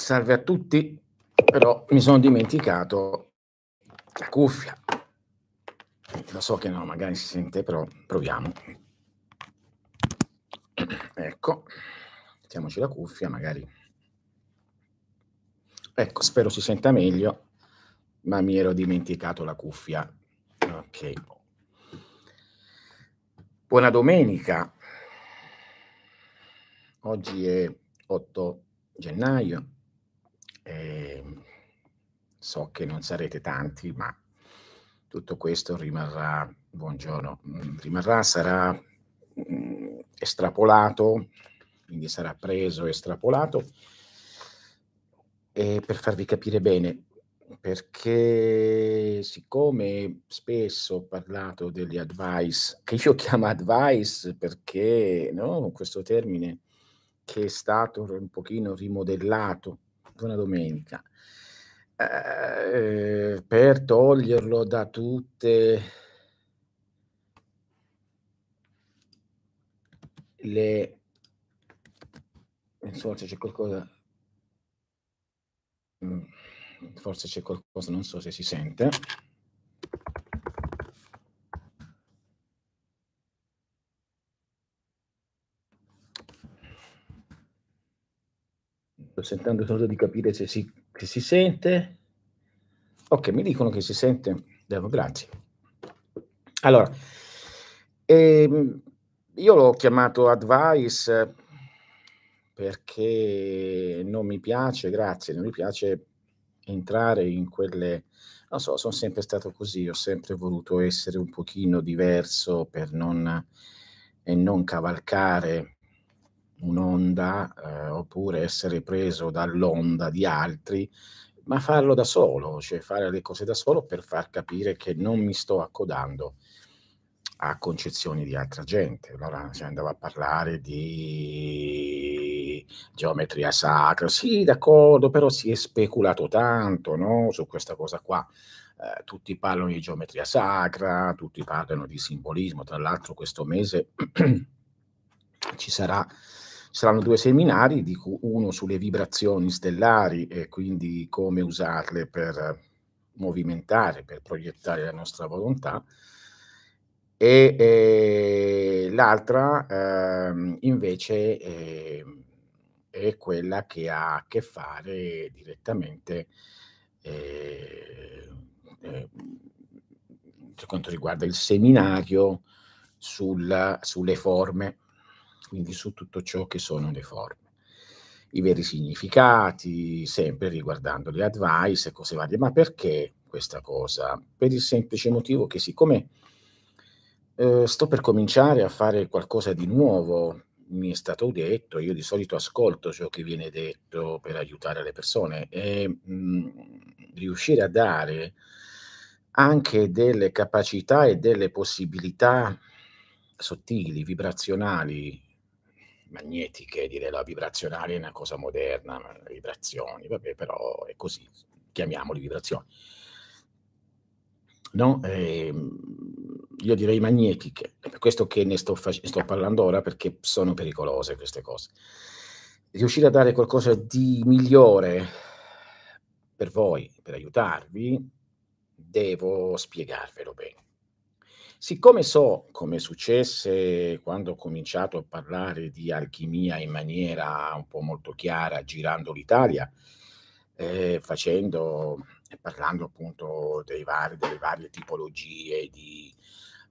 Salve a tutti, però mi sono dimenticato la cuffia. Lo so che no, magari si sente, però proviamo. Ecco, mettiamoci la cuffia, magari. Ecco, spero si senta meglio, ma mi ero dimenticato la cuffia. Ok. Buona domenica. Oggi è 8 gennaio. Eh, so che non sarete tanti, ma tutto questo rimarrà, buongiorno, mm, rimarrà, sarà mm, estrapolato, quindi sarà preso, estrapolato, e per farvi capire bene, perché siccome spesso ho parlato degli advice, che io chiamo advice perché no, questo termine che è stato un pochino rimodellato, buona domenica, eh, per toglierlo da tutte le insomma c'è qualcosa mm, forse c'è qualcosa non so se si sente sto sentendo solo di capire se si, se si sente. Ok mi dicono che si sente. Devo, grazie. Allora ehm, io l'ho chiamato advice perché non mi piace, grazie, non mi piace entrare in quelle, non so, sono sempre stato così, ho sempre voluto essere un pochino diverso per non, non cavalcare un'onda eh, oppure essere preso dall'onda di altri, ma farlo da solo, cioè fare le cose da solo per far capire che non mi sto accodando a concezioni di altra gente. Allora si andava a parlare di geometria sacra, sì, d'accordo, però si è speculato tanto no, su questa cosa qua. Eh, tutti parlano di geometria sacra, tutti parlano di simbolismo. Tra l'altro, questo mese ci sarà, saranno due seminari, uno sulle vibrazioni stellari e quindi come usarle per movimentare, per proiettare la nostra volontà e eh, l'altra eh, invece eh, è quella che ha a che fare direttamente eh, eh, per quanto riguarda il seminario sul, sulle forme, quindi su tutto ciò che sono le forme i veri significati, sempre riguardando le advice e cose varie. Ma perché questa cosa? Per il semplice motivo che siccome Ehm, sto per cominciare a fare qualcosa di nuovo, mi è stato detto, io di solito ascolto ciò che viene detto per aiutare le persone e, mhmm, riuscire a dare anche delle capacità e delle possibilità sottili, vibrazionali, magnetiche, direi la vibrazionale è una cosa moderna, vibrazioni, vabbè, però è così, chiamiamoli vibrazioni. No, ehm io direi magnetiche, per questo che ne sto, fac- sto parlando ora perché sono pericolose queste cose. Riuscire a dare qualcosa di migliore per voi, per aiutarvi, devo spiegarvelo bene. Siccome so come successe quando ho cominciato a parlare di alchimia in maniera un po' molto chiara, girando l'Italia, eh, facendo e parlando appunto vari, delle varie tipologie di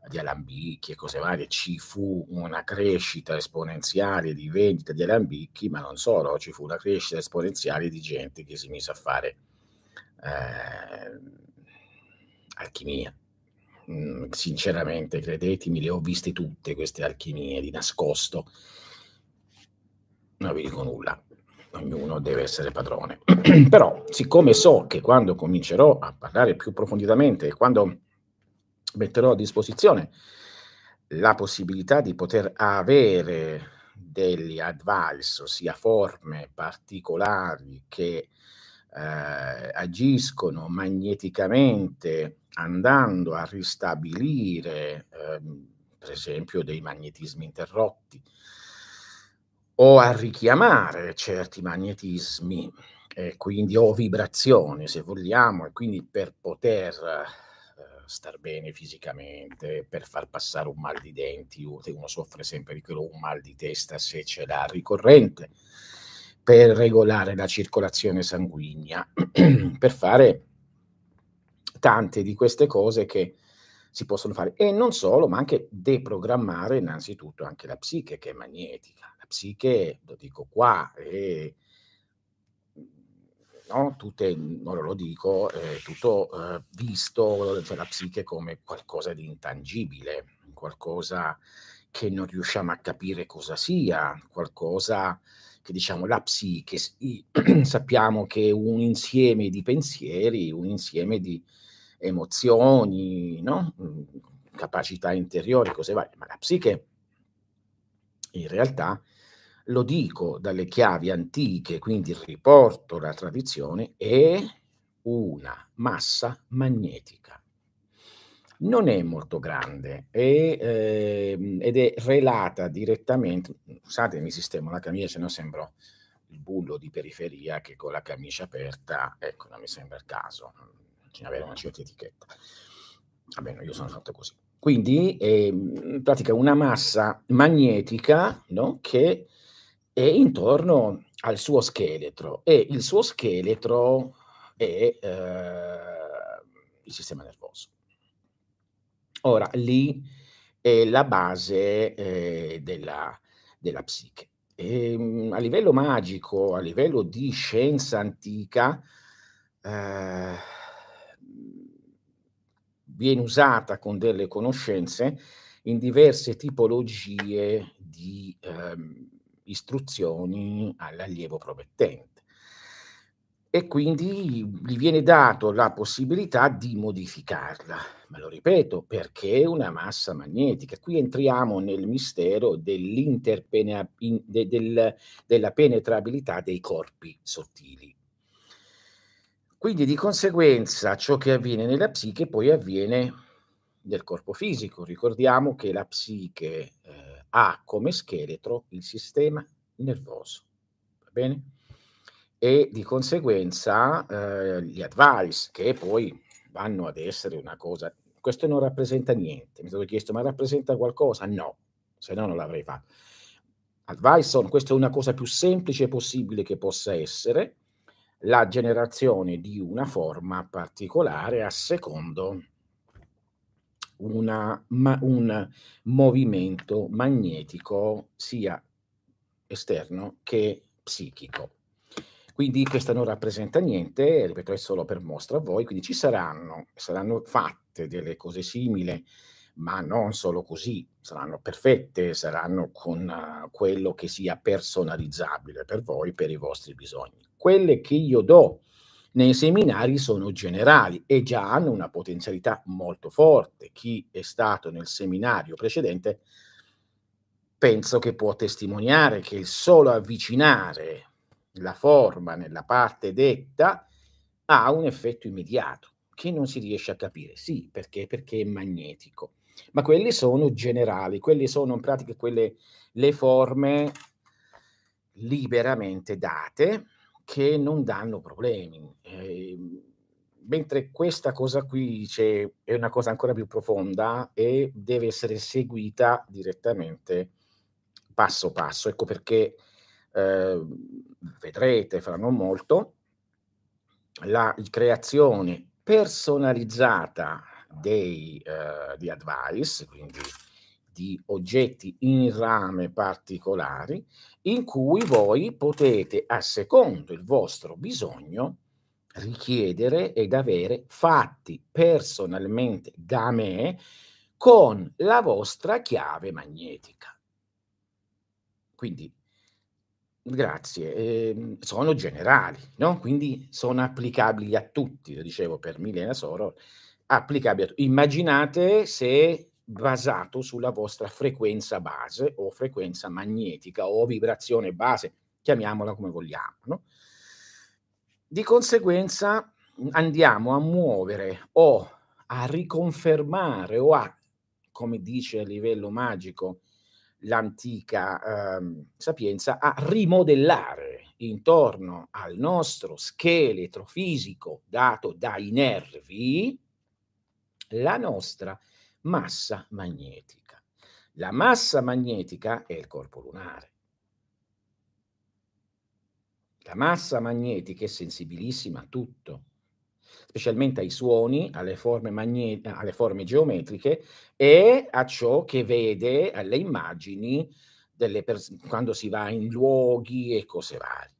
di alambicchi e cose varie, ci fu una crescita esponenziale di vendita di alambicchi, ma non solo, ci fu una crescita esponenziale di gente che si mise a fare eh, alchimia. Mm, sinceramente, credetemi, le ho viste tutte queste alchimie di nascosto. Non vi dico nulla, ognuno deve essere padrone. Però, siccome so che quando comincerò a parlare più approfonditamente, quando metterò a disposizione la possibilità di poter avere degli advice, ossia forme particolari che eh, agiscono magneticamente andando a ristabilire, eh, per esempio, dei magnetismi interrotti o a richiamare certi magnetismi e quindi o vibrazione se vogliamo, e quindi per poter eh, star bene fisicamente, per far passare un mal di denti, uno soffre sempre di quello, un mal di testa se ce l'ha ricorrente, per regolare la circolazione sanguigna, per fare tante di queste cose che si possono fare e non solo, ma anche deprogrammare innanzitutto anche la psiche che è magnetica. La psiche, lo dico qua, è no? Tutte, ora lo dico, è tutto eh, visto, cioè la psiche come qualcosa di intangibile, qualcosa che non riusciamo a capire cosa sia, qualcosa che diciamo la psiche, sappiamo che è un insieme di pensieri, un insieme di emozioni, no? Mhmm, capacità interiori, cose varie, ma la psiche in realtà lo dico dalle chiavi antiche, quindi riporto la tradizione, è una massa magnetica. Non è molto grande è, eh, ed è relata direttamente, scusate mi sistemo la camicia, se no sembro il bullo di periferia che con la camicia aperta, ecco, non mi sembra il caso, bisogna avere una certa etichetta. Almeno io sono fatto così. Quindi è in pratica una massa magnetica no? che è intorno al suo scheletro e il suo scheletro è eh, il sistema nervoso. Ora, lì è la base eh, della, della, psiche. E, ehm, a livello magico, a livello di scienza antica, eh, viene usata con delle conoscenze in diverse tipologie di ehm, istruzioni all'allievo promettente. E quindi gli viene dato la possibilità di modificarla. Ma lo ripeto, perché è una massa magnetica. Qui entriamo nel mistero de, del, della penetrabilità dei corpi sottili. Quindi di conseguenza ciò che avviene nella psiche poi avviene nel corpo fisico. Ricordiamo che la psiche eh, ha come scheletro il sistema nervoso. Va bene? E di conseguenza eh, gli advice, che poi vanno ad essere una cosa, questo non rappresenta niente. Mi sono chiesto, ma rappresenta qualcosa? No, se no non l'avrei fatto. Advice sono, questa è una cosa più semplice possibile che possa essere, la generazione di una forma particolare a secondo una, ma, un movimento magnetico sia esterno che psichico. Quindi questa non rappresenta niente, ripeto, è solo per mostra a voi, quindi ci saranno, saranno fatte delle cose simili, ma non solo così, saranno perfette, saranno con uh, quello che sia personalizzabile per voi, per i vostri bisogni. Quelle che io do nei seminari sono generali e già hanno una potenzialità molto forte. Chi è stato nel seminario precedente penso che può testimoniare che il solo avvicinare la forma nella parte detta ha un effetto immediato che non si riesce a capire. Sì, perché? Perché è magnetico. Ma quelle sono generali, quelle sono in pratica quelle le forme liberamente date che non danno problemi. Eh, mentre questa cosa qui è una cosa ancora più profonda e deve essere seguita direttamente passo passo. Ecco perché eh, vedrete fra non molto la creazione personalizzata dei, eh, di advice, quindi di oggetti in rame particolari in cui voi potete, a secondo il vostro bisogno, richiedere ed avere fatti personalmente da me con la vostra chiave magnetica. Quindi, grazie, eh, sono generali, no? quindi sono applicabili a tutti, lo dicevo per Milena Soro, applicabili a tutti. Immaginate se basato sulla vostra frequenza base o frequenza magnetica o vibrazione base, chiamiamola come vogliamo. No? Di conseguenza andiamo a muovere o a riconfermare o a, come dice a livello magico, l'antica eh, sapienza a rimodellare intorno al nostro scheletro fisico dato dai nervi la nostra massa magnetica. La massa magnetica è il corpo lunare. La massa magnetica è sensibilissima a tutto, specialmente ai suoni, alle forme, magne- alle forme geometriche e a ciò che vede, alle immagini pers- quando si va in luoghi e cose varie.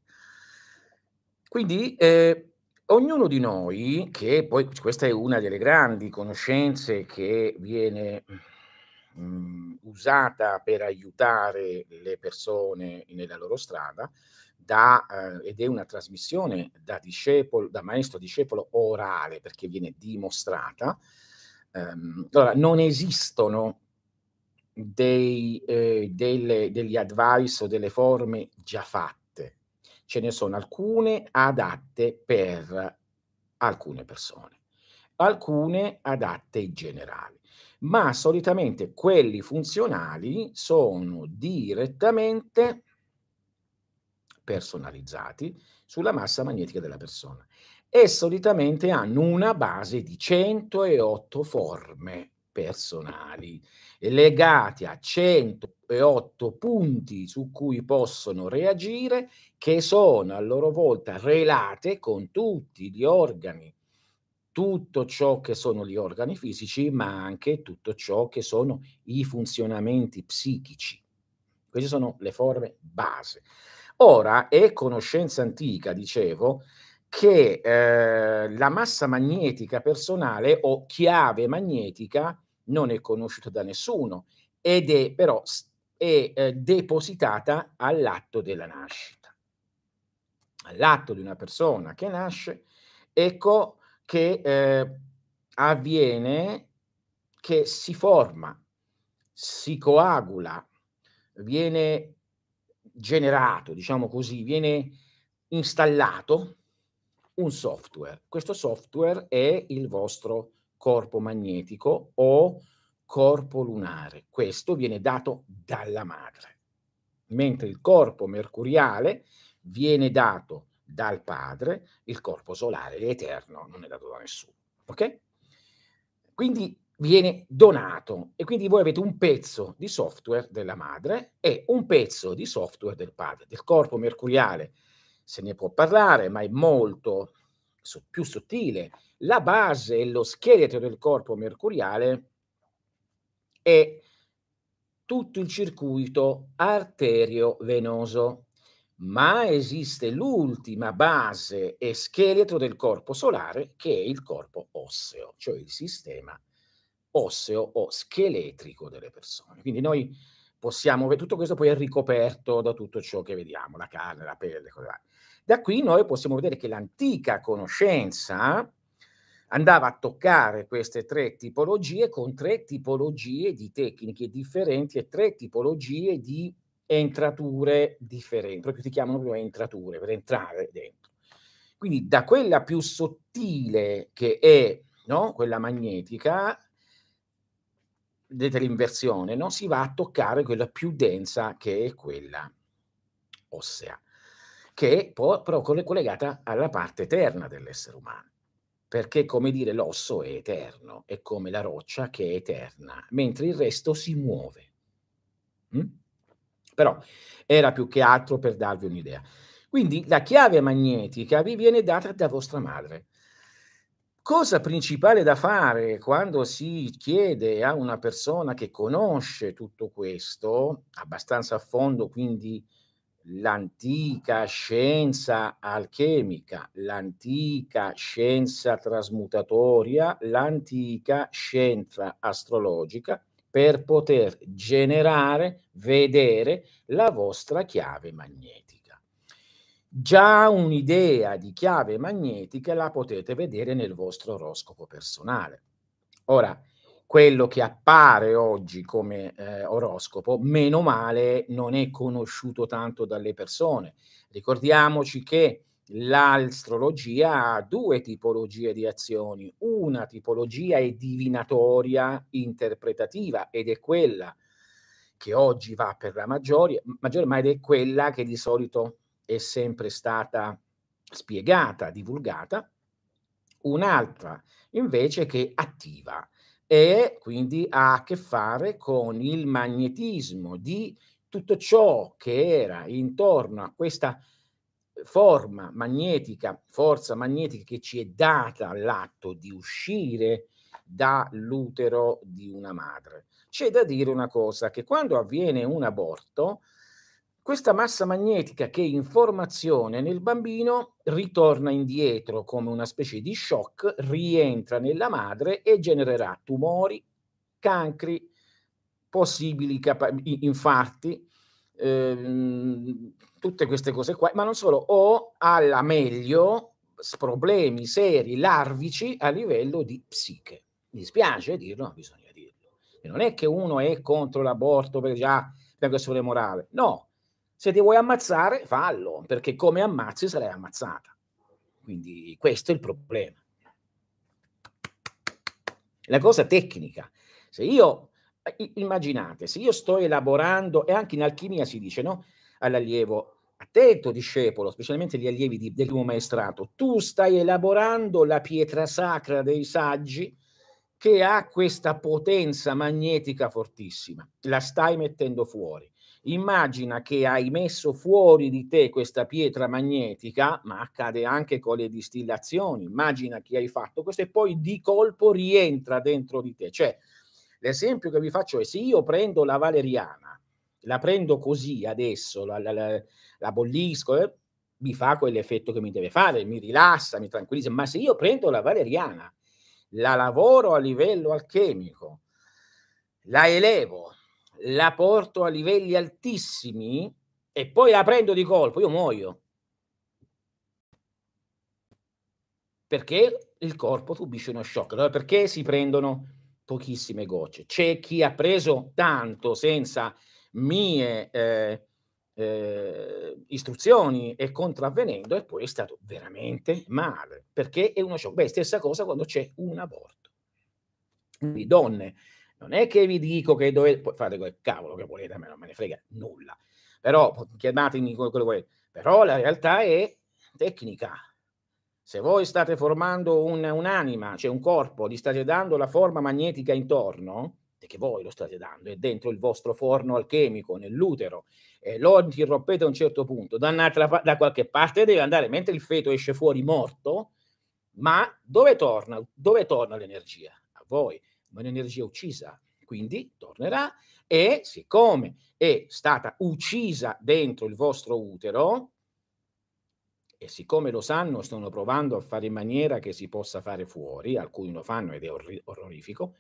Quindi eh, ognuno di noi, che poi questa è una delle grandi conoscenze che viene mh, mm, usata per aiutare le persone nella loro strada, da, eh, ed è una trasmissione da, discepolo, da maestro discepolo orale perché viene dimostrata. Um, allora, non esistono dei, eh, delle, degli advice o delle forme già fatte, ce ne sono alcune adatte per alcune persone, alcune adatte in generale, ma solitamente quelli funzionali sono direttamente personalizzati sulla massa magnetica della persona e solitamente hanno una base di 108 forme personali legati a 108 punti su cui possono reagire che sono a loro volta relate con tutti gli organi tutto ciò che sono gli organi fisici, ma anche tutto ciò che sono i funzionamenti psichici. Queste sono le forme base. Ora è conoscenza antica, dicevo, che eh, la massa magnetica personale o chiave magnetica non è conosciuta da nessuno ed è però è, eh, depositata all'atto della nascita. All'atto di una persona che nasce, ecco che eh, avviene che si forma, si coagula, viene generato, diciamo così, viene installato un software. Questo software è il vostro corpo magnetico o corpo lunare. Questo viene dato dalla madre, mentre il corpo mercuriale viene dato dal padre, il corpo solare è eterno, non è dato da nessuno. Ok? Quindi viene donato e quindi voi avete un pezzo di software della madre e un pezzo di software del padre, del corpo mercuriale. Se ne può parlare, ma è molto più sottile. La base e lo scheletro del corpo mercuriale è tutto il circuito arterio-venoso, ma esiste l'ultima base e scheletro del corpo solare che è il corpo osseo, cioè il sistema osseo o scheletrico delle persone. Quindi noi possiamo, tutto questo poi è ricoperto da tutto ciò che vediamo, la carne, la pelle, cose Da qui noi possiamo vedere che l'antica conoscenza andava a toccare queste tre tipologie con tre tipologie di tecniche differenti e tre tipologie di entrature differenti, proprio si chiamano proprio entrature, per entrare dentro. Quindi da quella più sottile che è no? quella magnetica, vedete l'inversione, no? si va a toccare quella più densa che è quella ossea, che è però collegata alla parte eterna dell'essere umano. Perché, come dire, l'osso è eterno, è come la roccia che è eterna, mentre il resto si muove. Mm? Però era più che altro per darvi un'idea. Quindi la chiave magnetica vi viene data da vostra madre cosa principale da fare quando si chiede a una persona che conosce tutto questo abbastanza a fondo, quindi l'antica scienza alchemica, l'antica scienza trasmutatoria, l'antica scienza astrologica, per poter generare, vedere la vostra chiave magnetica. Già un'idea di chiave magnetica la potete vedere nel vostro oroscopo personale. Ora, quello che appare oggi come eh, oroscopo, meno male, non è conosciuto tanto dalle persone. Ricordiamoci che l'astrologia ha due tipologie di azioni. Una tipologia è divinatoria interpretativa ed è quella che oggi va per la maggiore, maggiore, ma è quella che di solito è sempre stata spiegata, divulgata, un'altra invece che attiva e quindi ha a che fare con il magnetismo di tutto ciò che era intorno a questa forma magnetica, forza magnetica che ci è data all'atto di uscire dall'utero di una madre. C'è da dire una cosa, che quando avviene un aborto, questa massa magnetica che in formazione nel bambino ritorna indietro come una specie di shock, rientra nella madre e genererà tumori, cancri, possibili capa- infarti, ehm, tutte queste cose qua, ma non solo, o alla meglio problemi seri, larvici a livello di psiche. Mi dispiace dirlo, ma bisogna dirlo. E non è che uno è contro l'aborto perché già per questione morale, no, se ti vuoi ammazzare, fallo, perché come ammazzi sarai ammazzata. Quindi questo è il problema. La cosa tecnica. Se io, immaginate, se io sto elaborando, e anche in alchimia si dice, no? All'allievo, attento discepolo, specialmente gli allievi di, del primo maestrato, tu stai elaborando la pietra sacra dei saggi che ha questa potenza magnetica fortissima, la stai mettendo fuori immagina che hai messo fuori di te questa pietra magnetica, ma accade anche con le distillazioni, immagina che hai fatto questo e poi di colpo rientra dentro di te. Cioè, l'esempio che vi faccio è se io prendo la valeriana, la prendo così adesso, la, la, la, la bollisco, eh, mi fa quell'effetto che mi deve fare, mi rilassa, mi tranquillizza, ma se io prendo la valeriana, la lavoro a livello alchemico, la elevo, la porto a livelli altissimi e poi la prendo di colpo, io muoio. Perché il corpo subisce uno shock. Allora, perché si prendono pochissime gocce? C'è chi ha preso tanto senza mie eh, eh, istruzioni e contravvenendo e poi è stato veramente male. Perché è uno shock. Beh, stessa cosa quando c'è un aborto. Quindi donne non è che vi dico che dovete fate quel cavolo che volete, a me non me ne frega nulla. Però chiamatemi quello che volete. Però la realtà è tecnica. Se voi state formando un, un'anima, cioè un corpo, gli state dando la forma magnetica intorno, che voi lo state dando, è dentro il vostro forno alchemico, nell'utero, e lo interrompete a un certo punto, da, da qualche parte deve andare, mentre il feto esce fuori morto, ma dove torna? Dove torna l'energia? A voi ma un'energia uccisa, quindi tornerà e siccome è stata uccisa dentro il vostro utero, e siccome lo sanno, stanno provando a fare in maniera che si possa fare fuori, alcuni lo fanno ed è orri- orrorifico,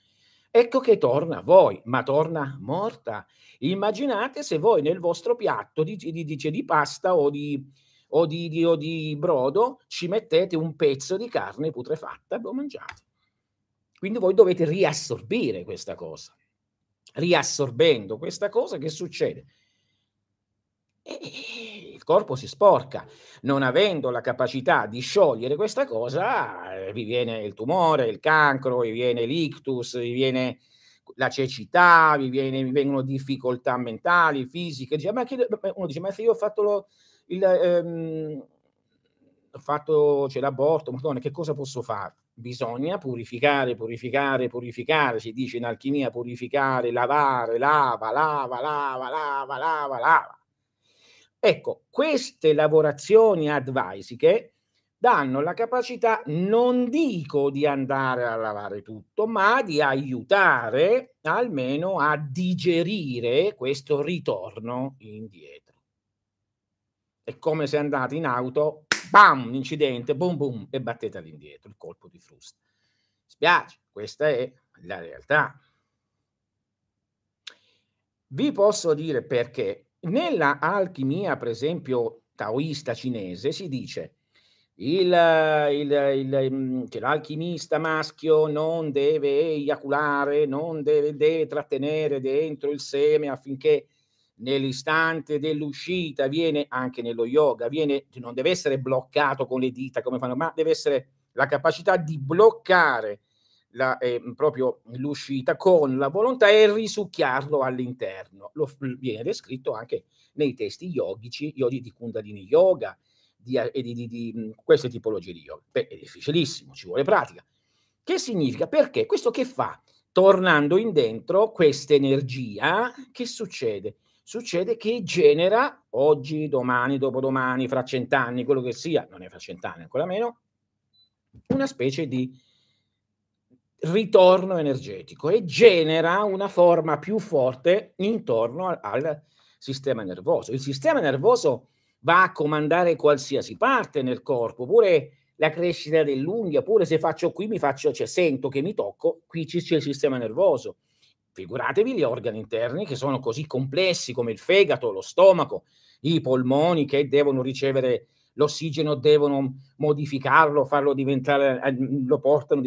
ecco che torna a voi, ma torna morta. Immaginate se voi nel vostro piatto di, di, di, di pasta o o, o di brodo ci mettete un pezzo di carne putrefatta e lo mangiate. Quindi voi dovete riassorbire questa cosa. Riassorbendo questa cosa, che succede? E il corpo si sporca. Non avendo la capacità di sciogliere questa cosa, eh, vi viene il tumore, il cancro, vi viene l'ictus, vi viene la cecità, vi, viene, vi vengono difficoltà mentali, fisiche. Dice, ma chi, uno dice, ma se io ho fatto lo, il, ehm, ho fatto, c'è l'aborto, ma che cosa posso fare? Bisogna purificare, purificare, purificare, si dice in alchimia purificare, lavare, lava, lava, lava, lava, lava, lava. Ecco, queste lavorazioni advisiche danno la capacità, non dico di andare a lavare tutto, ma di aiutare almeno a digerire questo ritorno indietro. È come se andate in auto bam, un incidente, boom boom, e battete all'indietro, il colpo di frusta. Spiace, questa è la realtà. Vi posso dire perché nella alchimia, per esempio, taoista cinese, si dice il, il, il, mm, che l'alchimista maschio non deve eiaculare, non deve, deve trattenere dentro il seme affinché nell'istante dell'uscita viene anche nello yoga, viene, non deve essere bloccato con le dita come fanno, ma deve essere la capacità di bloccare la, eh, proprio l'uscita con la volontà e risucchiarlo all'interno. Lo, viene descritto anche nei testi yogici, yogi di Kundalini Yoga di, e di, di, di, queste tipologie di yoga. Beh, è difficilissimo, ci vuole pratica. Che significa? Perché? Questo che fa? Tornando in questa energia, che succede? Succede che genera oggi, domani, dopodomani, fra cent'anni, quello che sia, non è fra cent'anni ancora meno, una specie di ritorno energetico e genera una forma più forte intorno al, al sistema nervoso. Il sistema nervoso va a comandare qualsiasi parte nel corpo, pure la crescita dell'unghia, pure se faccio qui mi faccio, cioè sento che mi tocco, qui c'è il sistema nervoso. Figuratevi gli organi interni che sono così complessi come il fegato, lo stomaco, i polmoni che devono ricevere l'ossigeno, devono modificarlo, farlo diventare, eh, lo portano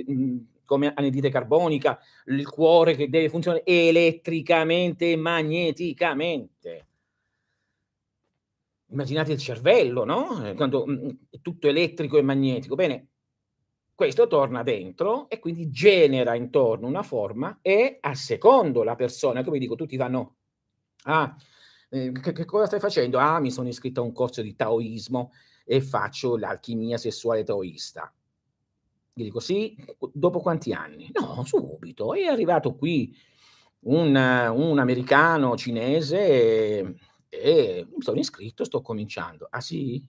come anidride carbonica, il cuore che deve funzionare elettricamente e magneticamente. Immaginate il cervello, no? Eh, quando è tutto elettrico e magnetico. Bene, questo torna dentro e quindi genera intorno una forma e a secondo la persona, come dico, tutti vanno, ah, eh, che, che, cosa stai facendo? Ah, mi sono iscritto a un corso di taoismo e faccio l'alchimia sessuale taoista. Gli dico sì, dopo quanti anni? No, subito. È arrivato qui un, un americano cinese e, e, mi sono iscritto, sto cominciando. Ah sì?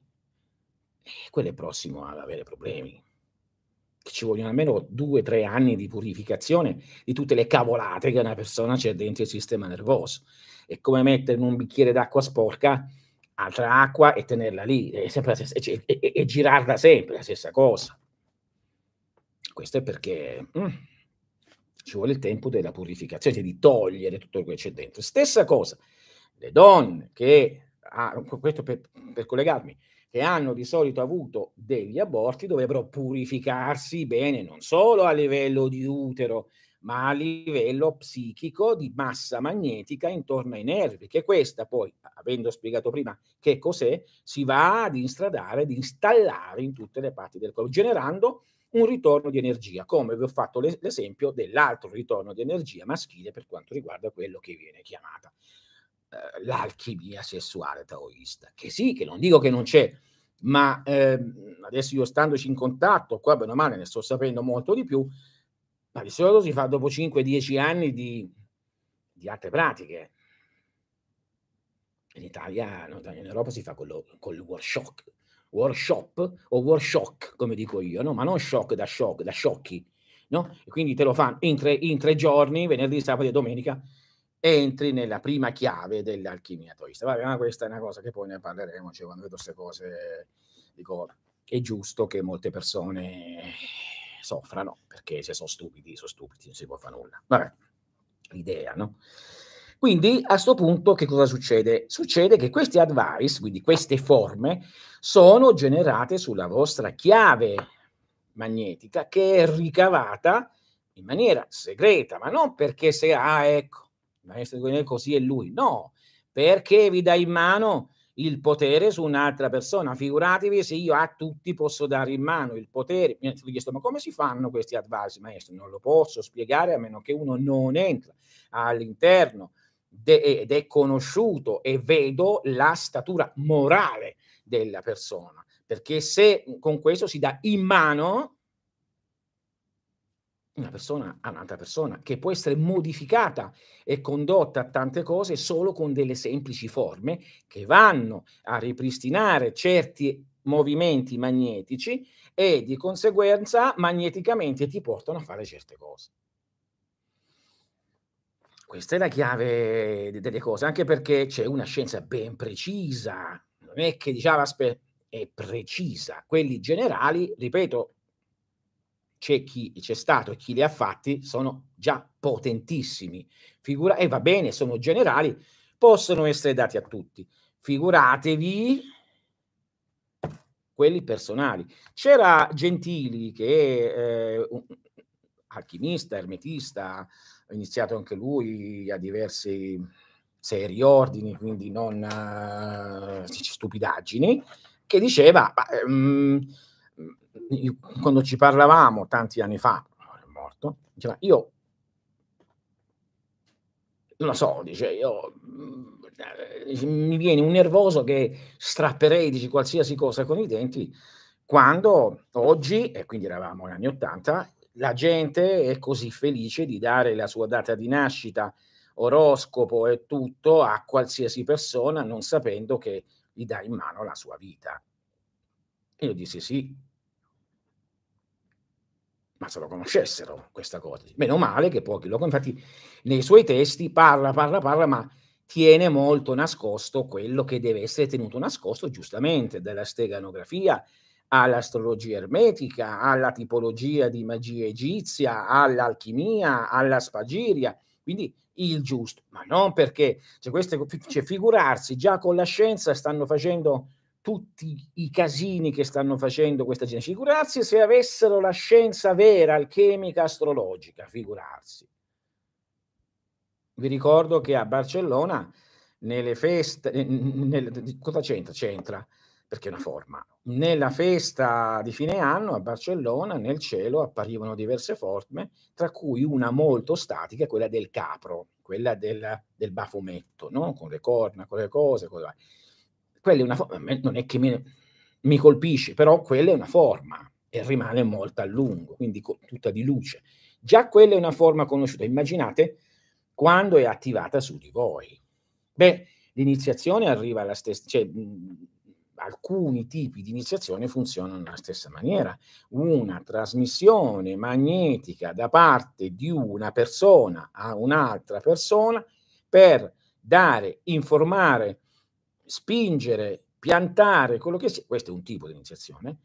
E quello è prossimo ad avere problemi. Ci vogliono almeno due o tre anni di purificazione di tutte le cavolate che una persona c'è dentro il sistema nervoso. È come mettere in un bicchiere d'acqua sporca altra acqua e tenerla lì, sempre stessa, e, e, e girarla sempre, la stessa cosa. Questo è perché mm, ci vuole il tempo della purificazione, cioè di togliere tutto quello che c'è dentro. Stessa cosa, le donne che, ah, questo per, per collegarmi, che hanno di solito avuto degli aborti dovrebbero purificarsi bene, non solo a livello di utero, ma a livello psichico di massa magnetica intorno ai nervi, che questa poi, avendo spiegato prima che cos'è, si va ad instradare, ad installare in tutte le parti del corpo, generando un ritorno di energia, come vi ho fatto l'esempio dell'altro ritorno di energia maschile per quanto riguarda quello che viene chiamata eh, l'alchimia sessuale taoista, che sì, che non dico che non c'è, ma eh, adesso io standoci in contatto, qua bene o male ne sto sapendo molto di più, ma di solito si fa dopo 5-10 anni di, di altre pratiche. In Italia, in Europa si fa con il workshop, workshop o workshop, come dico io, no? ma non shock da shock, da sciocchi. No? E quindi te lo fanno in tre, in tre giorni, venerdì, sabato e domenica, entri nella prima chiave dell'alchimia toista. Vabbè, ma questa è una cosa che poi ne parleremo, cioè quando vedo queste cose dico è giusto che molte persone soffrano, perché se sono stupidi, sono stupidi, non si può fare nulla. Vabbè, l'idea, no? Quindi a questo punto che cosa succede? Succede che questi advice, quindi queste forme, sono generate sulla vostra chiave magnetica che è ricavata in maniera segreta, ma non perché se, ah ecco, maestro di così è lui, no, perché vi dà in mano il potere su un'altra persona. Figuratevi se io a tutti posso dare in mano il potere. Mi hanno chiesto, ma come si fanno questi advice, maestro? Non lo posso spiegare a meno che uno non entra all'interno de- ed è conosciuto e vedo la statura morale della persona, perché se con questo si dà in mano una persona a un'altra persona che può essere modificata e condotta a tante cose solo con delle semplici forme che vanno a ripristinare certi movimenti magnetici e di conseguenza magneticamente ti portano a fare certe cose. Questa è la chiave delle cose, anche perché c'è una scienza ben precisa, non è che diciamo aspetta, è precisa. Quelli generali, ripeto, c'è chi c'è stato e chi li ha fatti sono già potentissimi. Figura, e va bene, sono generali, possono essere dati a tutti. Figuratevi quelli personali. C'era Gentili che eh, un alchimista, ermetista, ha iniziato anche lui a diversi seri ordini, quindi non uh, stupidaggini, che diceva, um, quando ci parlavamo tanti anni fa, è morto diceva io non lo so, dice io mm, mi viene un nervoso che strapperei dice, qualsiasi cosa con i denti quando oggi, e quindi eravamo negli anni 80, la gente è così felice di dare la sua data di nascita, oroscopo e tutto a qualsiasi persona non sapendo che gli dà in mano la sua vita. E io dissi sì, ma se lo conoscessero questa cosa. Meno male che pochi lo infatti nei suoi testi parla, parla, parla, ma tiene molto nascosto quello che deve essere tenuto nascosto giustamente dalla steganografia all'astrologia ermetica, alla tipologia di magia egizia, all'alchimia, alla spagiria, quindi il giusto, ma non perché cioè, queste, cioè, figurarsi già con la scienza stanno facendo tutti i casini che stanno facendo questa gente. Figurarsi se avessero la scienza vera, alchemica, astrologica, figurarsi. Vi ricordo che a Barcellona, nelle feste, nel, cosa c'entra? C'entra, perché è una forma. Nella festa di fine anno a Barcellona, nel cielo apparivano diverse forme, tra cui una molto statica, quella del capro, quella del, del bafometto, no? con le corna, con le cose, cose quella è una forma, non è che mi, mi, colpisce, però quella è una forma e rimane molto a lungo, quindi tutta di luce. Già quella è una forma conosciuta. Immaginate quando è attivata su di voi. Beh, l'iniziazione arriva alla stessa, cioè mh, alcuni tipi di iniziazione funzionano nella stessa maniera. Una trasmissione magnetica da parte di una persona a un'altra persona per dare, informare spingere, piantare, quello che sia, questo è un tipo di iniziazione,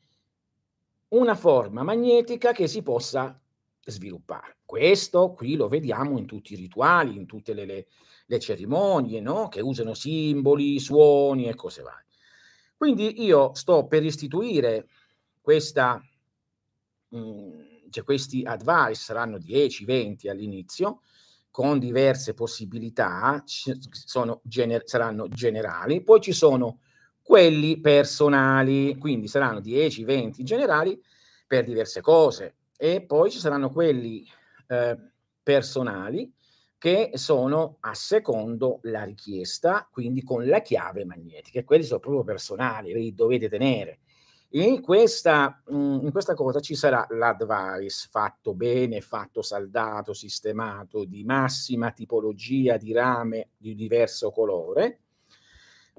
una forma magnetica che si possa sviluppare. Questo qui lo vediamo in tutti i rituali, in tutte le, le, le cerimonie, no? che usano simboli, suoni e cose varie. Quindi io sto per istituire questa, mh, mm, cioè questi advice, saranno 10, 20 all'inizio, con diverse possibilità, sono gener- saranno generali, poi ci sono quelli personali, quindi saranno 10, 20 generali per diverse cose, e poi ci saranno quelli eh, personali che sono a secondo la richiesta, quindi con la chiave magnetica, e quelli sono proprio personali, li dovete tenere. In questa, mhmm, in questa cosa ci sarà l'advice fatto bene, fatto saldato, sistemato, di massima tipologia di rame di diverso colore.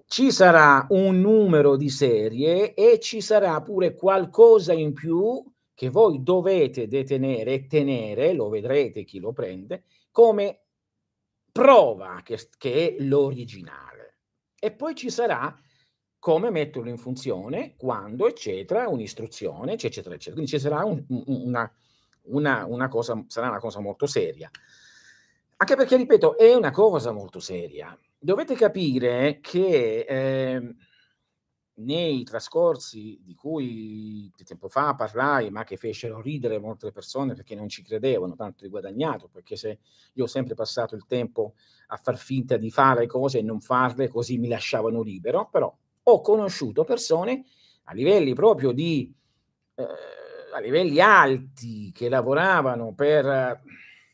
Ci sarà un numero di serie e ci sarà pure qualcosa in più che voi dovete detenere e tenere, lo vedrete chi lo prende, come prova che, che è l'originale. E poi ci sarà come metterlo in funzione, quando, eccetera, un'istruzione, eccetera, eccetera. Quindi ci sarà un, una, una, una, cosa, sarà una cosa molto seria. Anche perché, ripeto, è una cosa molto seria. Dovete capire che eh, nei trascorsi di cui tempo fa parlai, ma che fecero ridere molte persone perché non ci credevano, tanto di guadagnato, perché se io ho sempre passato il tempo a far finta di fare cose e non farle, così mi lasciavano libero, però ho conosciuto persone a livelli proprio di, eh, a livelli alti che lavoravano per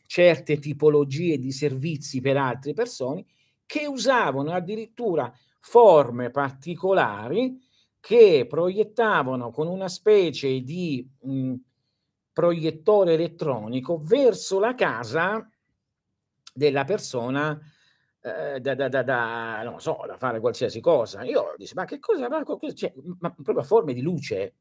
certe tipologie di servizi per altre persone che usavano addirittura forme particolari che proiettavano con una specie di mh, proiettore elettronico verso la casa della persona eh, da, da, da, da, non so, da fare qualsiasi cosa. Io dico, ma che cosa, ma, cioè, ma proprio forme di luce,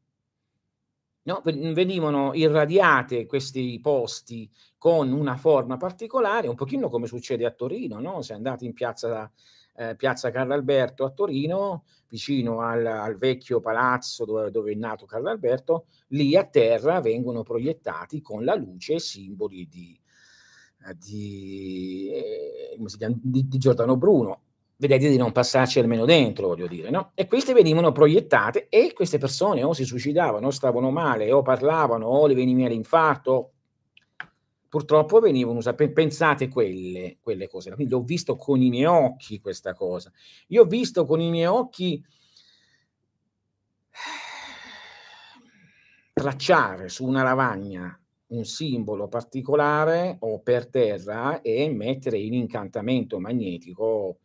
no? venivano irradiate questi posti con una forma particolare, un pochino come succede a Torino, no? se andate in piazza, eh, piazza Carlo Alberto a Torino, vicino al, al vecchio palazzo dove, dove, è nato Carlo Alberto, lì a terra vengono proiettati con la luce simboli di, di, eh, di, di, Giordano Bruno. Vedete di non passarci almeno dentro, voglio dire, no? E queste venivano proiettate e queste persone o si suicidavano, o stavano male, o parlavano, o le veniva l'infarto. Purtroppo venivano usate, pensate quelle, quelle cose. Quindi ho visto con i miei occhi questa cosa. Io ho visto con i miei occhi tracciare su una lavagna un simbolo particolare o per terra e mettere in incantamento magnetico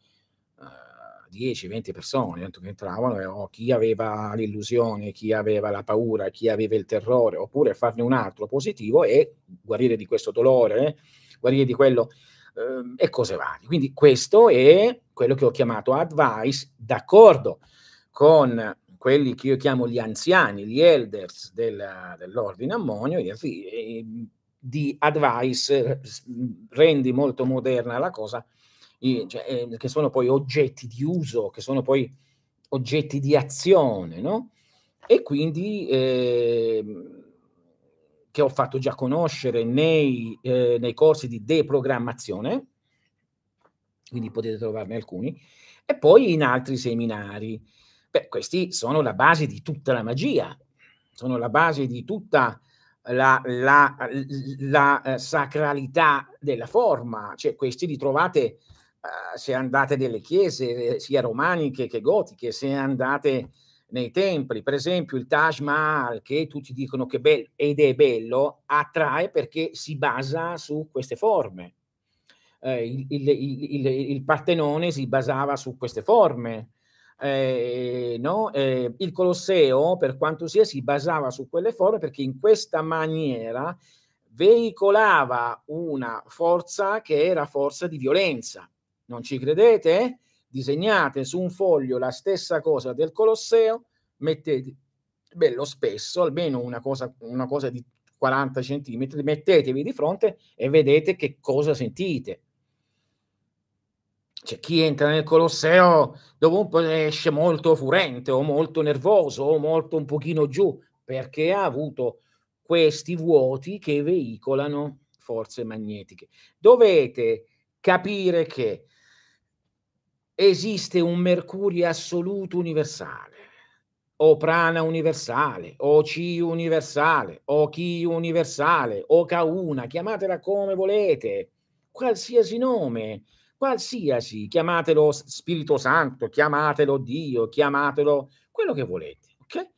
uh, 10-20 persone che entravano, o chi aveva l'illusione, chi aveva la paura, chi aveva il terrore, oppure farne un altro positivo e guarire di questo dolore, guarire di quello uh, e cose varie. Quindi questo è quello che ho chiamato advice, d'accordo con quelli che io chiamo gli anziani, gli elders del, dell'ordine ammonio, di advice, rendi molto moderna la cosa, cioè, eh, che sono poi oggetti di uso, che sono poi oggetti di azione, no? E quindi eh, che ho fatto già conoscere nei, eh, nei corsi di deprogrammazione, quindi potete trovarne alcuni, e poi in altri seminari. Beh, questi sono la base di tutta la magia, sono la base di tutta la, la, la, la sacralità della forma, cioè questi li trovate uh, se andate nelle chiese, eh, sia romaniche che gotiche, se andate nei templi, per esempio il Taj Mahal, che tutti dicono che è bello ed è bello, attrae perché si basa su queste forme. Eh, il, il, il, il, Partenone si basava su queste forme, eh, no? eh, il Colosseo, per quanto sia, si basava su quelle forme perché in questa maniera veicolava una forza che era forza di violenza. Non ci credete? Disegnate su un foglio la stessa cosa del Colosseo, mettete bello spesso, almeno una cosa, una cosa di 40 centimetri, mettetevi di fronte e vedete che cosa sentite c'è chi entra nel Colosseo dopo un po' esce molto furente o molto nervoso o molto un pochino giù perché ha avuto questi vuoti che veicolano forze magnetiche. Dovete capire che esiste un mercurio assoluto universale, o prana universale, o chi universale, o chi universale, o kauna, chiamatela come volete, qualsiasi nome qualsiasi, chiamatelo Spirito Santo, chiamatelo Dio, chiamatelo quello che volete, ok?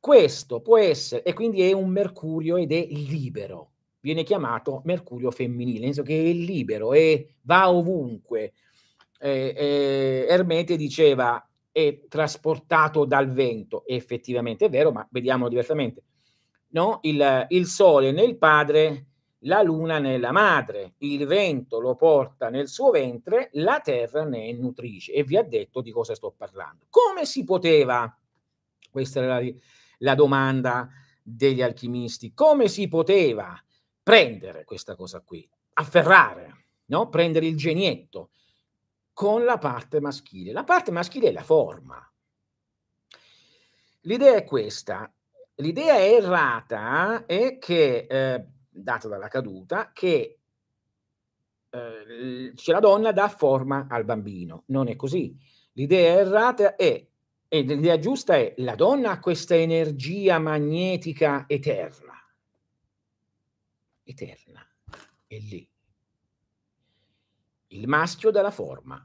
Questo può essere, e quindi è un mercurio ed è libero, viene chiamato mercurio femminile, nel senso che è libero e va ovunque. Eh, eh, Ermete diceva è trasportato dal vento, effettivamente è vero, ma vediamolo diversamente. No? Il, il sole nel padre la luna nella madre, il vento lo porta nel suo ventre, la terra ne è nutrice. E vi ha detto di cosa sto parlando. Come si poteva, questa era la, la domanda degli alchimisti, come si poteva prendere questa cosa qui, afferrare, no? prendere il genietto con la parte maschile. La parte maschile è la forma. L'idea è questa. L'idea errata è che eh, data dalla caduta che eh, la donna dà forma al bambino. Non è così. L'idea errata è, e l'idea giusta è, la donna ha questa energia magnetica eterna. Eterna. È lì. Il maschio dà la forma.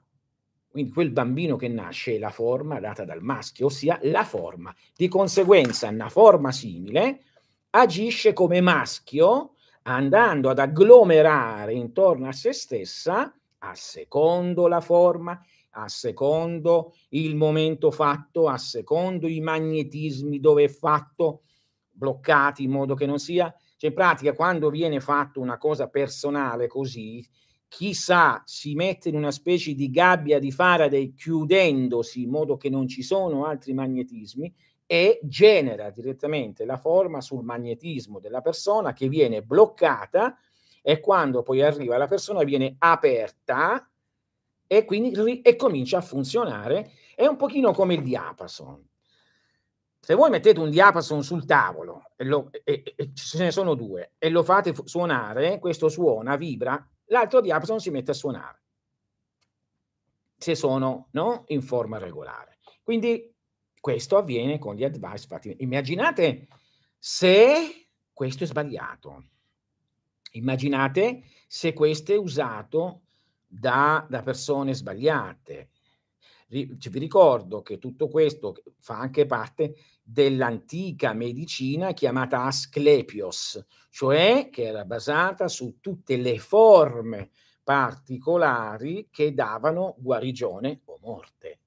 Quindi quel bambino che nasce è la forma data dal maschio, ossia la forma. Di conseguenza, una forma simile agisce come maschio andando ad agglomerare intorno a se stessa, a secondo la forma, a secondo il momento fatto, a secondo i magnetismi dove è fatto, bloccati in modo che non sia. Cioè, in pratica, quando viene fatto una cosa personale così, chissà, si mette in una specie di gabbia di Faraday chiudendosi in modo che non ci sono altri magnetismi e genera direttamente la forma sul magnetismo della persona che viene bloccata e quando poi arriva la persona viene aperta e quindi ri- e comincia a funzionare. È un pochino come il diapason. Se voi mettete un diapason sul tavolo e, lo, e, e ce ne sono due e lo fate suonare, questo suona, vibra, l'altro diapason si mette a suonare se sono no, in forma regolare. Quindi questo avviene con gli advice fatti. Immaginate se questo è sbagliato. Immaginate se questo è usato da, da persone sbagliate. vi ricordo che tutto questo fa anche parte dell'antica medicina chiamata Asclepios, cioè che era basata su tutte le forme particolari che davano guarigione o morte.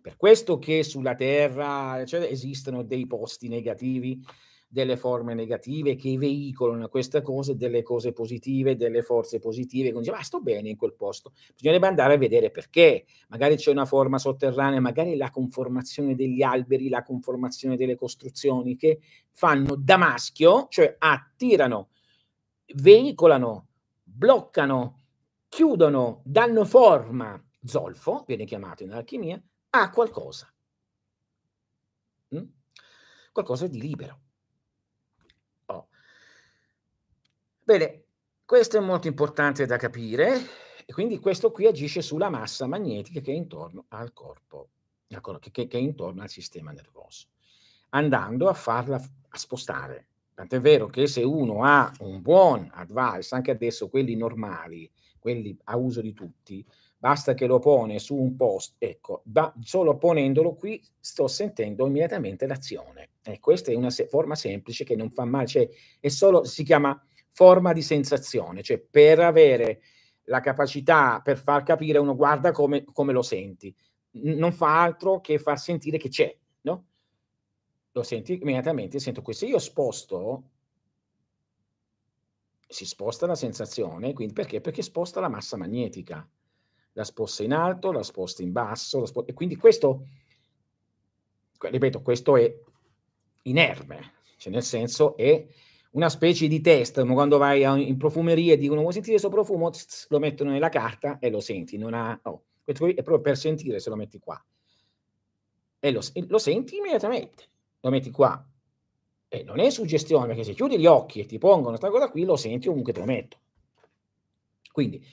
Per questo che sulla Terra cioè, esistono dei posti negativi, delle forme negative che veicolano queste cose, delle cose positive, delle forze positive, quindi dice, ah, sto bene in quel posto. Bisognerebbe andare a vedere perché. Magari c'è una forma sotterranea, magari la conformazione degli alberi, la conformazione delle costruzioni che fanno da maschio, cioè attirano, veicolano, bloccano, chiudono, danno forma, zolfo, viene chiamato in alchimia, a qualcosa. Mm? Qualcosa di libero. Oh. Bene, questo è molto importante da capire e quindi questo qui agisce sulla massa magnetica che è intorno al corpo, che, che, che è intorno al sistema nervoso, andando a farla a spostare. Tant'è vero che se uno ha un buon advice, anche adesso quelli normali, quelli a uso di tutti, basta che lo pone su un post, ecco, da, solo ponendolo qui sto sentendo immediatamente l'azione. E questa è una se- forma semplice che non fa male, cioè è solo, si chiama forma di sensazione, cioè per avere la capacità, per far capire uno guarda come, come lo senti, non fa altro che far sentire che c'è, no? Lo senti immediatamente, sento questo. Io sposto si sposta la sensazione, quindi perché? Perché sposta la massa magnetica la sposta in alto, la sposta in basso, sposta... e quindi questo, ripeto, questo è inerme, cioè nel senso è una specie di test, quando vai in profumeria e dicono vuoi sentire questo profumo, lo mettono nella carta e lo senti, ha... Oh, questo è proprio per sentire se lo metti qua. E lo, lo senti immediatamente, lo metti qua. E non è suggestione, perché se chiudi gli occhi e ti pongono questa cosa qui, lo senti ovunque te lo metto. Quindi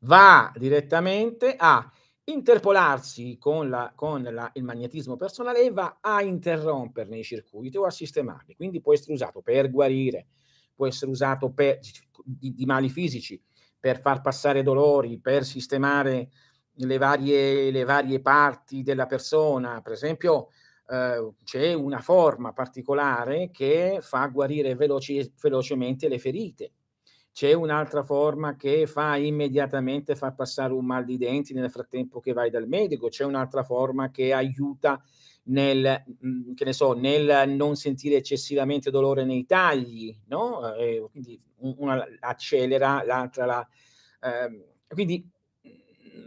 va direttamente a interpolarsi con, la, con la, il magnetismo personale e va a interromperne i circuiti o a sistemarli. Quindi può essere usato per guarire, può essere usato per, di, di mali fisici, per far passare dolori, per sistemare le varie, le varie parti della persona. Per esempio, eh, c'è una forma particolare che fa guarire veloci, velocemente le ferite c'è un'altra forma che fa immediatamente far passare un mal di denti nel frattempo che vai dal medico, c'è un'altra forma che aiuta nel, mhmm, so, nel non sentire eccessivamente dolore nei tagli, no? Eh, quindi una accelera, l'altra la... Eh, quindi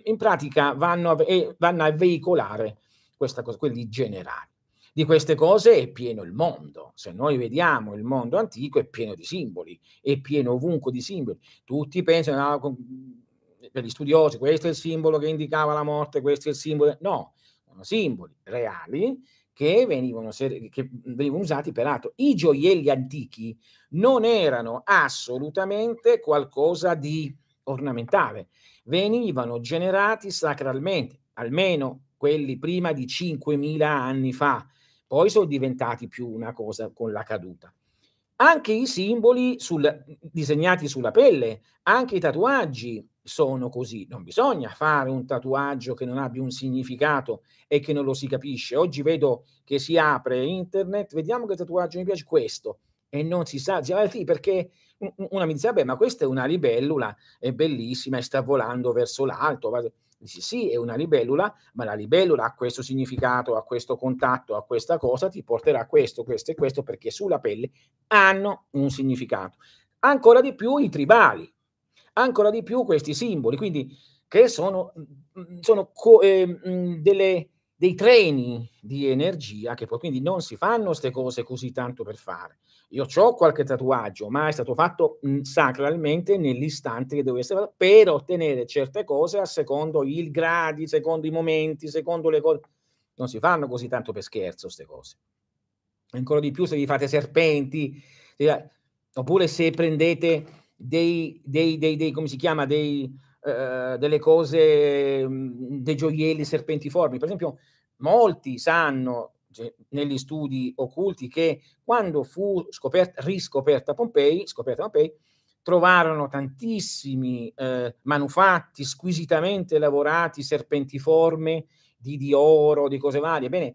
in pratica vanno a, vanno a veicolare questa cosa, quelli generali. Di queste cose è pieno il mondo. Se noi vediamo il mondo antico è pieno di simboli, è pieno ovunque di simboli. Tutti pensano, no, per gli studiosi, questo è il simbolo che indicava la morte, questo è il simbolo. No, sono simboli reali che venivano, che venivano usati per altro. I gioielli antichi non erano assolutamente qualcosa di ornamentale, venivano generati sacralmente, almeno quelli prima di 5.000 anni fa poi sono diventati più una cosa con la caduta. Anche i simboli sul, disegnati sulla pelle, anche i tatuaggi sono così. Non bisogna fare un tatuaggio che non abbia un significato e che non lo si capisce. Oggi vedo che si apre internet, vediamo che tatuaggio mi piace questo e non si sa, perché una mi dice, vabbè, ma questa è una libellula, è bellissima e sta volando verso l'alto. Dici sì, è una libellula, ma la libellula ha questo significato, ha questo contatto, ha questa cosa, ti porterà questo, questo e questo, perché sulla pelle hanno un significato. Ancora di più i tribali, ancora di più questi simboli, quindi che sono, sono co- eh, delle, dei treni di energia che poi quindi non si fanno queste cose così tanto per fare. Io ho qualche tatuaggio, ma è stato fatto sacralmente nell'istante che deve essere fatto per ottenere certe cose a secondo i gradi, secondo i momenti, secondo le cose. Non si fanno così tanto per scherzo queste cose. Ancora di più se vi fate serpenti, se, oppure se prendete dei, dei, dei, dei come si chiama, dei, uh, delle cose, dei gioielli serpentiformi. Per esempio, molti sanno negli studi occulti che quando fu scoperta, riscoperta Pompei, scoperta Pompei trovarono tantissimi eh, manufatti squisitamente lavorati, serpentiforme, di, di oro, di cose varie. Bene,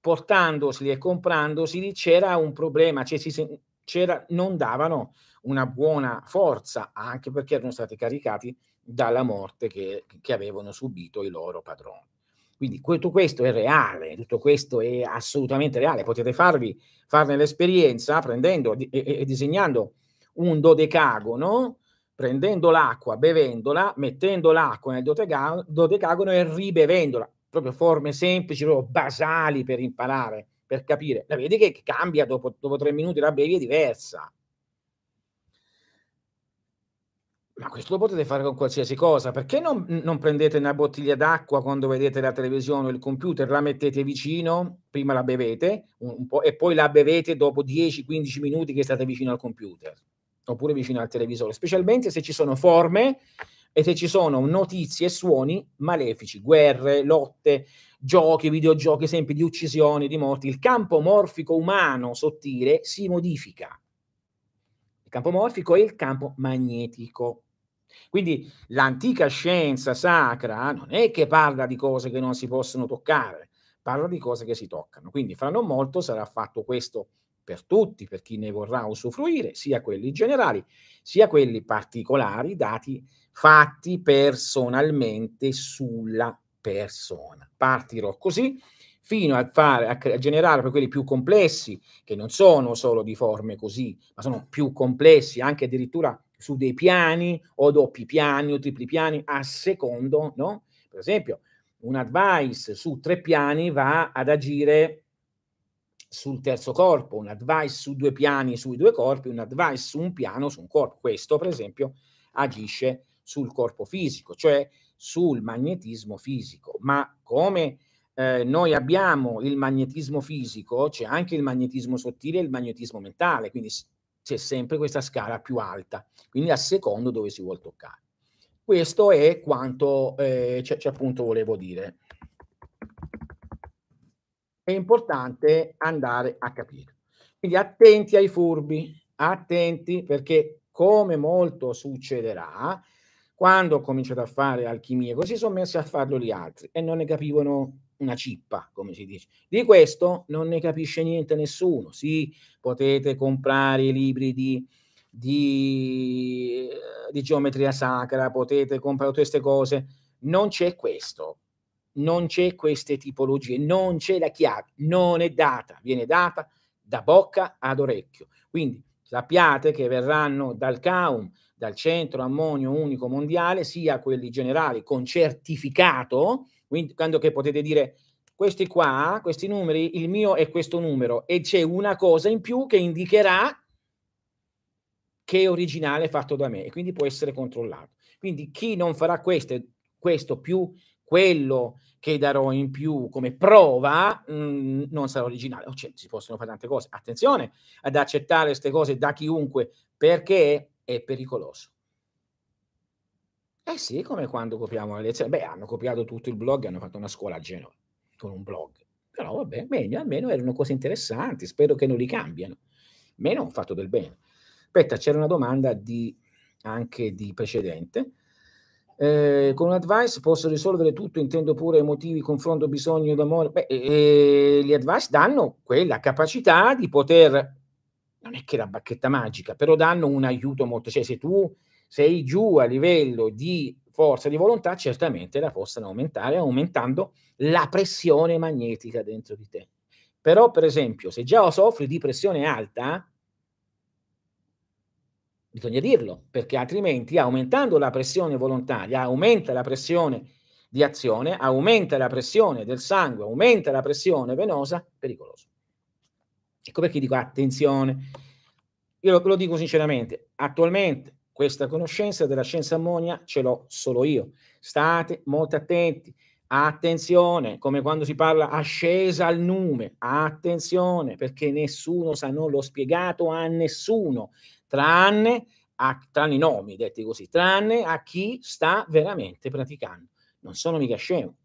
portandoseli e comprandoseli c'era un problema, cioè si, c'era, non davano una buona forza, anche perché erano stati caricati dalla morte che, che avevano subito i loro padroni. Quindi tutto questo è reale, tutto questo è assolutamente reale. Potete farvi, farne l'esperienza prendendo e, e disegnando un dodecagono, prendendo l'acqua, bevendola, mettendo l'acqua nel dodecagono e ribevendola. Proprio forme semplici, proprio basali per imparare, per capire. La vedi che cambia dopo, dopo tre minuti, la bevi è diversa. Ma questo lo potete fare con qualsiasi cosa. Perché non, non prendete una bottiglia d'acqua quando vedete la televisione o il computer, la mettete vicino, prima la bevete po', e poi la bevete dopo 10-15 minuti che state vicino al computer oppure vicino al televisore, specialmente se ci sono forme e se ci sono notizie e suoni malefici, guerre, lotte, giochi, videogiochi, esempi di uccisioni, di morti. Il campo morfico umano sottile si modifica. Il campo morfico è il campo magnetico. Quindi l'antica scienza sacra non è che parla di cose che non si possono toccare, parla di cose che si toccano. Quindi fra non molto sarà fatto questo per tutti, per chi ne vorrà usufruire, sia quelli generali, sia quelli particolari, dati fatti personalmente sulla persona. Partirò così fino a, fare, a generare per quelli più complessi, che non sono solo di forme così, ma sono più complessi, anche addirittura su dei piani o doppi piani o tripli piani a secondo, no? Per esempio, un advice su tre piani va ad agire sul terzo corpo, un advice su due piani sui due corpi, un advice su un piano su un corpo. Questo, per esempio, agisce sul corpo fisico, cioè sul magnetismo fisico. Ma come eh, noi abbiamo il magnetismo fisico, c'è anche il magnetismo sottile e il magnetismo mentale, quindi c'è sempre questa scala più alta, quindi a secondo dove si vuole toccare. Questo è quanto eh, c- c- appunto volevo dire è importante andare a capire. Quindi attenti ai furbi, attenti perché come molto succederà, quando cominciate a fare alchimia, così sono messi a farlo gli altri e non ne capivano una cippa, come si dice. Di questo non ne capisce niente nessuno. Sì, potete comprare i libri di, di, di geometria sacra, potete comprare tutte queste cose, non c'è questo non c'è queste tipologie, non c'è la chiave, non è data, viene data da bocca ad orecchio. Quindi sappiate che verranno dal CAUM, dal Centro Ammonio Unico Mondiale, sia quelli generali con certificato, quindi quando che potete dire questi qua, questi numeri, il mio è questo numero e c'è una cosa in più che indicherà che è originale fatto da me e quindi può essere controllato. Quindi chi non farà queste, questo più quello che darò in più come prova mh, mhmm, non sarà originale. Cioè, si possono fare tante cose. Attenzione ad accettare queste cose da chiunque perché è pericoloso. Eh sì, come quando copiamo le lezioni. Beh, hanno copiato tutto il blog, hanno fatto una scuola a Genova con un blog. Però vabbè, meglio, almeno erano cose interessanti, spero che non li cambiano. Meno ho fatto del bene. Aspetta, c'era una domanda di, anche di precedente. Eh, con un advice posso risolvere tutto, intendo pure emotivi, confronto, bisogno d'amore. Beh, eh, gli advice danno quella capacità di poter, non è che la bacchetta magica, però danno un aiuto molto, cioè se tu sei giù a livello di forza di volontà, certamente la possano aumentare aumentando la pressione magnetica dentro di te. Però, per esempio, se già soffri di pressione alta, Bisogna dirlo, perché altrimenti aumentando la pressione volontaria, aumenta la pressione di azione, aumenta la pressione del sangue, aumenta la pressione venosa, pericoloso. Ecco perché dico attenzione. Io lo, lo dico sinceramente, attualmente questa conoscenza della scienza ammonia ce l'ho solo io. State molto attenti. Attenzione, come quando si parla ascesa al nume, attenzione perché nessuno sa, non l'ho spiegato a nessuno tranne, a, tranne i nomi detti così, tranne a chi sta veramente praticando. Non sono mica scemo.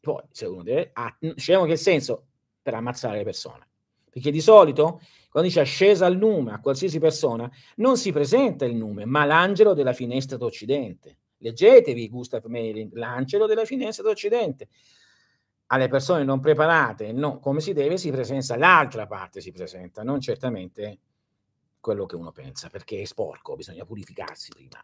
Poi, se uno deve, ah, scemo che senso? Per ammazzare le persone. Perché di solito, quando dice ascesa al nume a qualsiasi persona, non si presenta il nume, ma l'angelo della finestra d'Occidente. Leggetevi Gustav Mehring, l'angelo della finestra d'Occidente. Alle persone non preparate, no, come si deve, si presenta l'altra parte, si presenta, non certamente quello che uno pensa, perché è sporco, bisogna purificarsi prima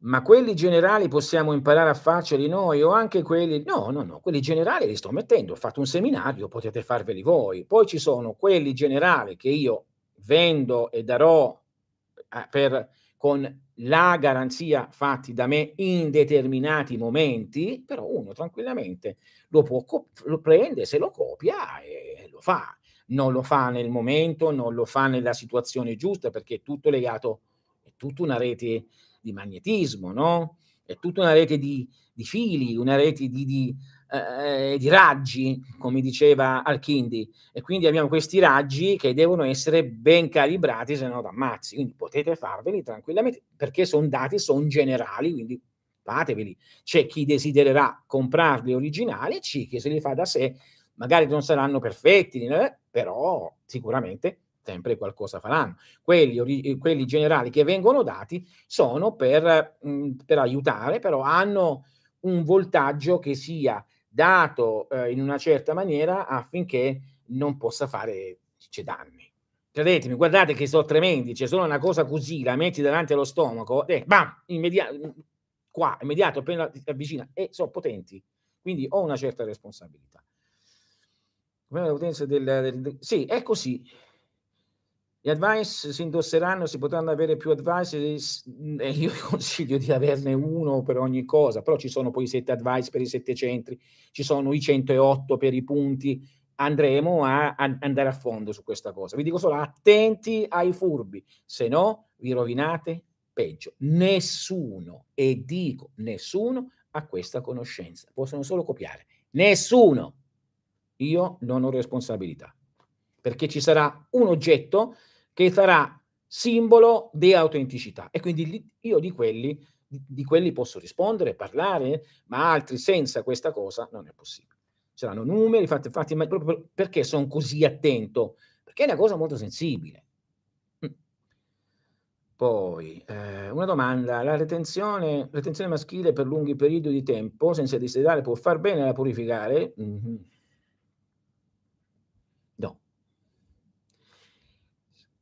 ma quelli generali possiamo imparare a farceli noi o anche quelli... No, no, no, quelli generali li sto mettendo, ho fatto un seminario, potete farveli voi. Poi ci sono quelli generali che io vendo e darò eh, per, con la garanzia fatti da me in determinati momenti, però uno tranquillamente lo, può, lo prende, se lo copia e lo fa. Non lo fa nel momento, non lo fa nella situazione giusta perché è tutto legato, è tutta una rete di magnetismo, no? È tutta una rete di, di fili, una rete di, di, eh, di raggi, come diceva Alchindi, e quindi abbiamo questi raggi che devono essere ben calibrati, se no ammazzi. Quindi potete farveli tranquillamente, perché sono dati, sono generali, quindi fateveli. C'è chi desidererà comprarli originali c'è chi se li fa da sé, magari non saranno perfetti, eh, però sicuramente sempre qualcosa faranno. Quelli, eh, quelli generali che vengono dati sono per, mm, per aiutare, però hanno un voltaggio che sia dato eh, in una certa maniera affinché non possa fare cioè, danni. Credetemi, guardate che sono tremendi, c'è solo una cosa così, la metti davanti allo stomaco, e bam, immediato, qua, immediato, appena ti avvicina, e sono potenti. Quindi ho una certa responsabilità. L'utenza del, del, sì, è così. Gli advice si indosseranno, si potranno avere più advice e io consiglio di averne uno per ogni cosa, però ci sono poi i sette advice per i sette centri, ci sono i 108 per i punti, andremo a, a andare a fondo su questa cosa. Vi dico solo attenti ai furbi, se no vi rovinate peggio. Nessuno, e dico nessuno, ha questa conoscenza, possono solo copiare. Nessuno. Io non ho responsabilità perché ci sarà un oggetto che sarà simbolo di autenticità e quindi io di quelli, di quelli posso rispondere, parlare, ma altri senza questa cosa non è possibile. Saranno numeri fatti, fatti ma proprio perché sono così attento? Perché è una cosa molto sensibile. Mm. Poi, eh, una domanda, la retenzione, retenzione maschile per lunghi periodi di tempo senza desiderare può far bene a purificare? Mm-hmm.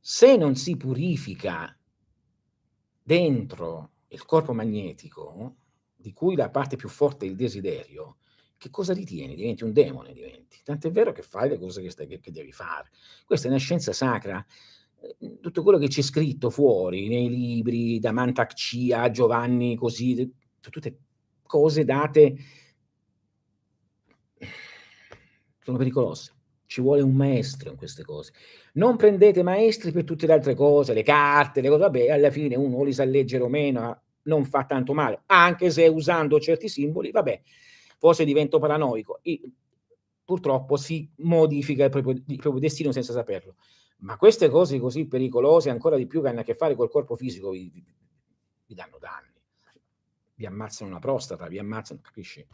Se non si purifica dentro il corpo magnetico, di cui la parte più forte è il desiderio, che cosa ritieni? Diventi un demone, diventi. Tant'è vero che fai le cose che, stai, che, devi fare. Questa è una scienza sacra. Eh, tutto quello che c'è scritto fuori nei libri, da Mantak a Giovanni, così, tutte cose date sono pericolose. Ci vuole un maestro in queste cose. Non prendete maestri per tutte le altre cose, le carte, le cose, vabbè, alla fine uno li sa leggere o meno, non fa tanto male, anche se usando certi simboli, vabbè, forse divento paranoico. E, purtroppo si modifica il proprio, il proprio, destino senza saperlo. Ma queste cose così pericolose, ancora di più che hanno a che fare col corpo fisico, vi, vi, vi danno danni. Vi ammazzano una prostata, vi ammazzano, capisci?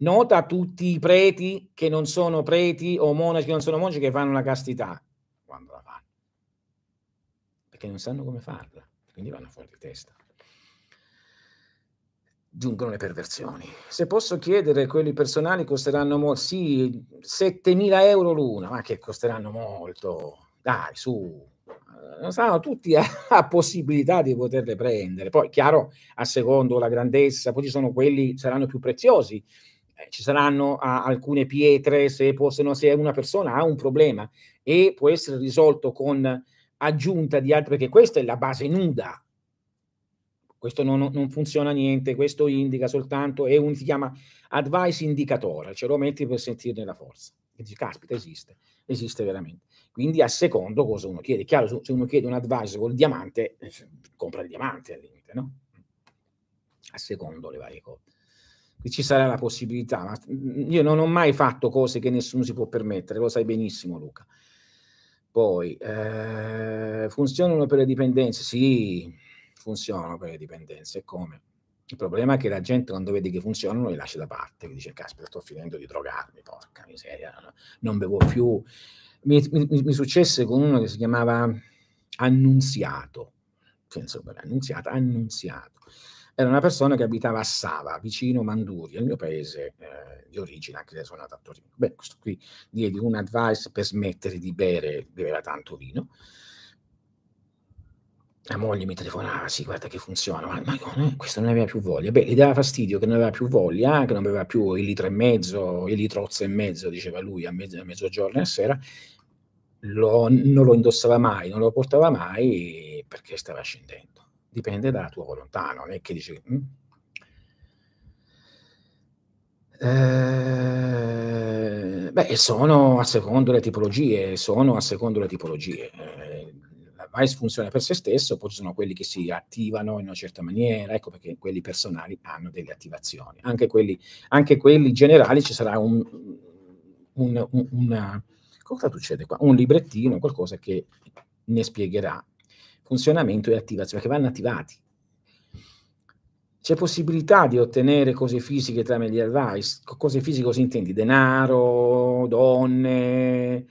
Nota tutti i preti che non sono preti o monaci che non sono monaci che fanno la castità quando la fanno, perché non sanno come farla, quindi vanno fuori di testa. Giungono le perversioni. Se posso chiedere, quelli personali costeranno molto, sì, 7.000 euro l'una, ma che costeranno molto, dai, su, non saranno tutti a, a, possibilità di poterle prendere. Poi, chiaro, a secondo la grandezza, poi ci sono quelli saranno più preziosi, ci saranno a, alcune pietre, se, possono, se una persona ha un problema e può essere risolto con aggiunta di altre, perché questa è la base nuda. Questo non, non funziona niente, questo indica soltanto, è un, si chiama advice indicatore, ce lo metti per sentirne la forza. E dici, caspita, esiste, esiste veramente. Quindi a secondo cosa uno chiede. Chiaro, se uno chiede un advice col diamante, eh, compra il diamante al limite, no? A secondo le varie cose ci sarà la possibilità. Ma io non ho mai fatto cose che nessuno si può permettere, lo sai benissimo Luca. Poi, eh, funzionano per le dipendenze? Sì, funzionano per le dipendenze. Come? Il problema è che la gente quando vede che funzionano li lascia da parte, che dice caspita sto finendo di drogarmi, porca miseria, non bevo più. Mi, mi, mi successe con uno che si chiamava Annunziato, penso per Annunziato, Annunziato. Era una persona che abitava a Sava, vicino Manduria, il mio paese eh, di origine, anche se sono nato a Torino. Beh, questo qui diedi un advice per smettere di bere, beveva tanto vino, la moglie mi telefonava, sì, guarda che funziona, ma, ma no, questo non aveva più voglia. Beh, gli dava fastidio che non aveva più voglia, che non aveva più il litro e mezzo, il litrozzo e mezzo, diceva lui, a, mezzo, a mezzogiorno e a sera. Lo, non lo indossava mai, non lo portava mai perché stava scendendo. Dipende dalla tua volontà, non è che dici... Hm? Eh, beh, sono a secondo le tipologie, sono a secondo le tipologie. Eh, Vice funziona per se stesso, poi ci sono quelli che si attivano in una certa maniera, ecco perché quelli personali hanno delle attivazioni. Anche quelli, anche quelli generali ci sarà un, un, un una, cosa succede qua? Un librettino, qualcosa che ne spiegherà funzionamento e attivazione, perché vanno attivati. C'è possibilità di ottenere cose fisiche tramite gli advice? Cose fisiche cosa intendi? Denaro, donne,